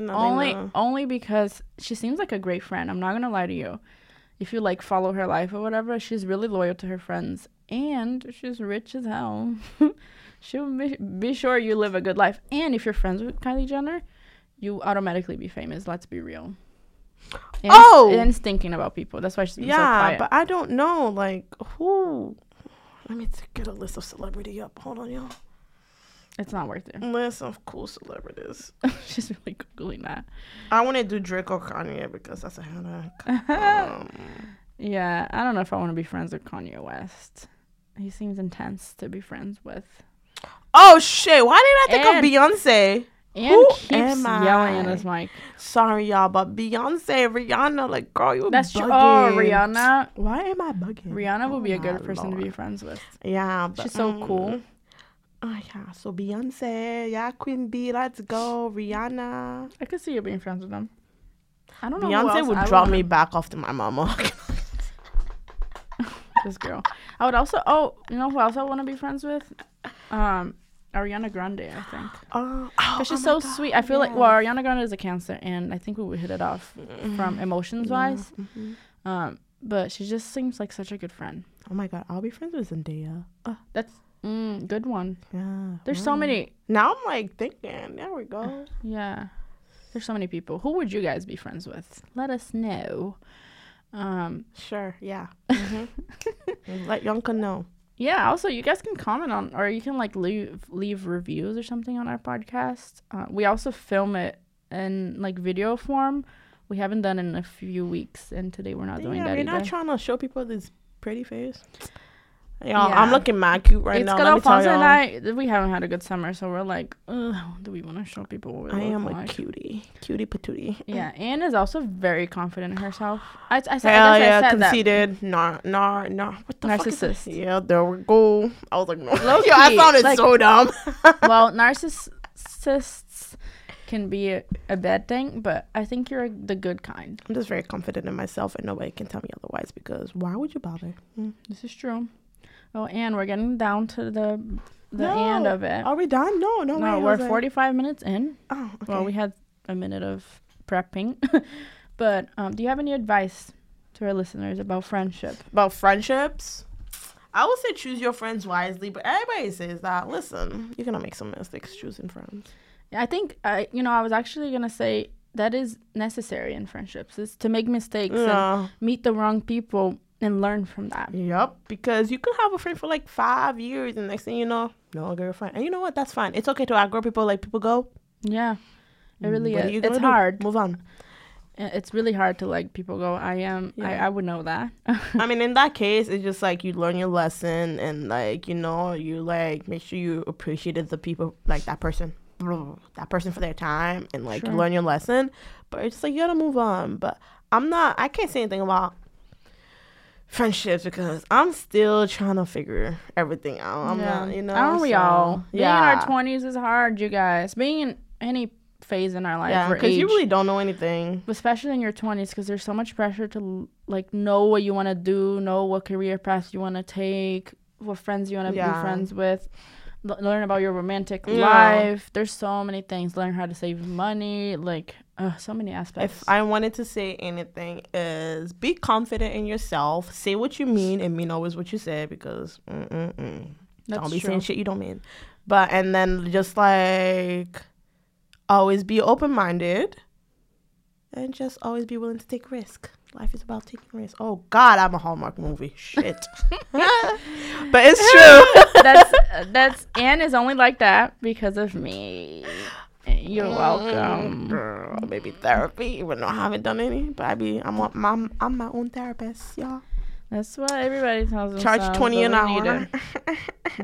Only only because she seems like a great friend. I'm not gonna lie to you. If you like follow her life or whatever, she's really loyal to her friends, and she's rich as hell. She'll be, be sure you live a good life, and if you're friends with Kylie Jenner, you automatically be famous. Let's be real. And, Oh! and thinking about people. That's why she's been so Yeah, quiet. but I don't know, like, who. Let me t- get a list of celebrity up. Hold on, y'all. It's not worth it. List of cool celebrities. she's really googling that. I want to do Drake or Kanye because that's a headache. um, Yeah, I don't know if I want to be friends with Kanye West. He seems intense to be friends with. oh shit! Why did I think And- of Beyonce? And Who keeps am yelling in I? his mic. Sorry, y'all, but Beyonce, Rihanna, like, girl, you That's true. bugging. Oh, Rihanna. Why am I bugging? Rihanna would be Oh a good my person to be friends with. Yeah, but, She's so mm, cool. Oh yeah, so Beyonce, yeah, Queen B, let's go, Rihanna. I could see you being friends with them. I don't know. Beyonce would I drop wanna- me back off to my mama. This girl. I would also. Oh, you know who else I want to be friends with? Um, Ariana Grande. I think. oh, Cause she's so sweet. I feel like well, Ariana Grande is a Cancer, and I think we would hit it off from emotions wise. Mhm. Um, but she just seems like such a good friend. Oh my god, I'll be friends with Zendaya. That's mm, good one. Yeah. There's so many. Now I'm like thinking. There we go. Yeah, there's so many people. Who would you guys be friends with? Let us know. Um, Sure. Yeah. Mhm. Let Yanka know. yeah. Also, you guys can comment on, or you can like leave leave reviews or something on our podcast. Uh, we also film it in like video form. We haven't done it in a few weeks, and today we're not doing yeah, that we're not trying to show people this pretty face. Y'all, Yeah. I'm looking mad cute right it's now. me Alfonso and. I, we haven't had a good summer, so we're like, do we want to show people what we I am a like? cutie, cutie patootie. Yeah, Anne is also very confident in herself. I, I, said, Hell I yeah, I said that. conceited. Nah, nah, nah. What the fuck is that? Narcissist. Yeah, there we go. I was like, no. Low Yo, I found it like- so dumb. well, narcissists can be a, a bad thing, but I think you're the good kind. I'm just very confident in myself, and nobody can tell me otherwise. Because why would you bother? Mm. This is true. Oh, and we're getting down to the the No. end of it. Are we done? No, no, no, we're 45 minutes in. Oh, okay. Well, we had a minute of prepping. but um, do you have any advice to our listeners about friendship? about friendships. I would say choose your friends wisely, but everybody says that. Listen, you're gonna make some mistakes choosing friends. I think I, you know, I was actually gonna say that is necessary in friendships is to make mistakes and meet the wrong people and learn from that. Yep. Because you could have a friend for like five years, and next thing you know, no longer a friend. And you know what? That's fine. It's okay to outgrow people. Like people go. Yeah, it mm, really What is. you It's do? hard. Move on. It's really hard to like people go. I am. I, Yeah. I would know that. I mean, in that case, it's just like you learn your lesson, and like you know, you like make sure you appreciated the people, like that person, that person for their time, and like you Sure. learn your lesson. But it's like you gotta move on. But I'm not. I can't say anything about friendships because I'm still trying to figure everything out. I'm yeah. not, you know. Aren't we so, all? Being in our twenties is hard, you guys. Being in any phase in our life yeah, because you really don't know anything. especially in your twenties, because there's so much pressure to like know what you want to do, know what career path you want to take, what friends you want to Yeah. be friends with. l- Learn about your romantic Yeah. life. There's so many things. Learn how to save money. Like, uh, so many aspects. If I wanted to say anything, is be confident in yourself. Say what you mean and mean always what you say because. That's don't be true. saying shit you don't mean. But and then just like always be open minded and just always be willing to take risk. Life is about taking risks. Oh God, I'm a Hallmark movie. Shit. but it's true. that's that's Anne is only like that because of me. You're Mm, welcome. Girl, maybe therapy, even though I haven't done any. But I be I'm I'm, I'm my own therapist, y'all. That's what everybody tells us. Charge twenty an hour.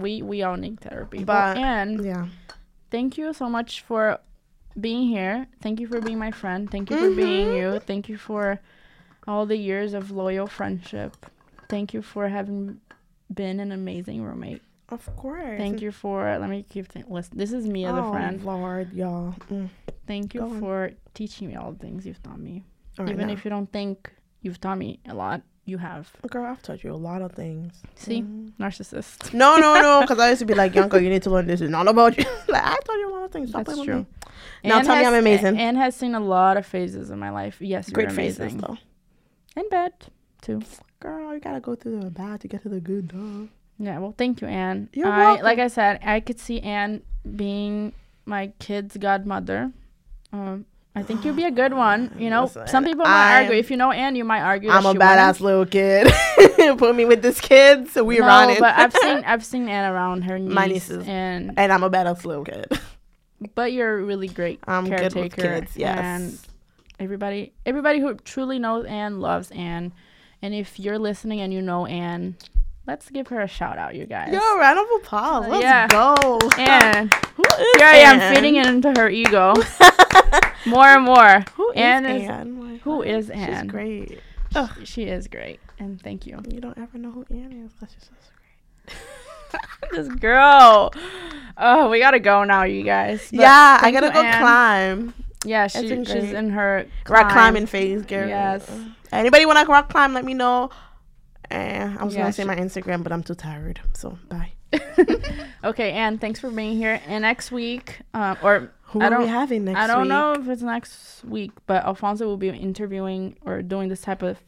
We we all need therapy. But- But Anne, yeah. thank you so much for being here. Thank you for being my friend. Thank you for being you. Thank you for all the years of loyal friendship. Thank you for having been an amazing roommate. Of course. Thank you for let me keep th- listen. This is me as a oh, friend. Lord, y'all. Mm. Thank you go on. for teaching me all the things you've taught me. Right, Even now. if you don't think you've taught me a lot, you have. girl, I've taught you a lot of things. See, Mhm. narcissist. No, no, no. Because I used to be like, Yanko, you need to learn this. It's not about you. like, I taught you a lot of things. Stop That's true. me. Now tell me I'm amazing. Anne has seen a lot of phases in my life. Yes, Great amazing. though. And bad too. Girl, you gotta go through the bad to get to the good, dog. Yeah. Well, thank you, Anne. You're I, welcome. Like I said, I could see Anne being my kid's godmother. Um, I think you'd be a good one. You know, Listen, some people might I'm- argue. If you know Anne, you might argue. I'm a badass wouldn't. little kid. Put me with this kid, so we no, run it. but I've seen I've seen Anne around her niece, My nieces. and and I'm a badass little kid. but you're a really great I'm good caretaker. with kids. Yes. And everybody everybody who truly knows Anne loves Anne. And if you're listening and you know Anne, let's give her a shout out, you guys. Yo, round of applause. Let's yeah. go. Anne. Who is Here I am Anne? feeding into her ego. more and more. Who is Anne Who is Anne? who is She's Anne? great. She is great. And thank you. You don't ever know who Anne is because she's so great. This girl. Oh, we gotta go now, you guys. But yeah, I gotta go Anne. climb. Yeah, she, she's in her Rock climbing phase, girl. Yes. Anybody want to rock climb? Let me know. And I was Yeah, gonna say my Instagram, but I'm too tired. So bye. Okay, Anne, thanks for being here. And next week, um, or Who I are we don't- having next I don't week? know if it's next week, but Alfonso will be interviewing or doing this type of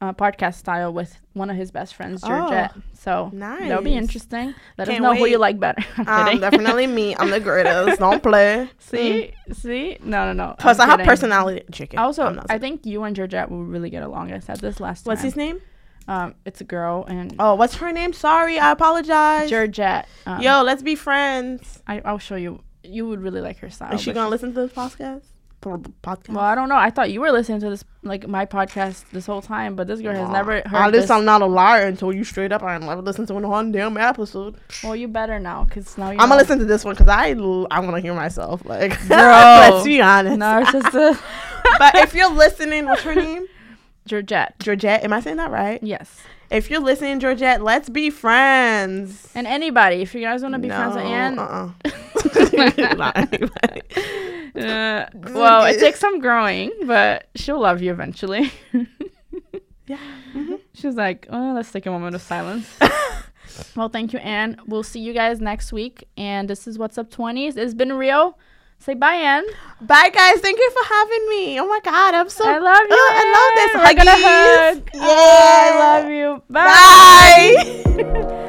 uh, podcast style with one of his best friends, Oh, Georgette. so that'll be interesting. Let us Can't know who you like better. I'm Um, definitely me. I'm the greatest. Don't play. see, see, no, no, no. Plus, I'm I have kidding. personality. Chicken. Also, I think you and Georgette will really get along. I said this last What's time. his name? Um, it's a girl and Oh, what's her name? Sorry, I apologize. Georgette. Um, Yo, let's be friends. I, I'll show you. You would really like her style. Is she gonna listen to this podcast? podcast. Well, I don't know. I thought you were listening to this like my podcast this whole time, but this girl has never heard At least. I'm not a liar until you straight up I never listened to one damn episode. well, you better now, cause now you. I'm know. gonna listen to this one because I l- I want to hear myself. Like, Bro. let's be honest. Narcissist. but if you're listening, what's her name? Georgette. Georgette. Am I saying that right? Yes. If you're listening, Georgette, let's be friends. And anybody, if you guys want to be friends with Anne, Uh-uh. Not anybody. uh, well, it takes some growing, but she'll love you eventually. Yeah. Mhm. She's like, oh, let's take a moment of silence. well, thank you, Anne. We'll see you guys next week. And this is What's Up 20s. It's been real. Say bye, Anne. Bye, guys. Thank you for having me. Oh my God, I'm so. I love you. Oh, I love this. We're gonna hug. Oh, I love you. Bye. Bye.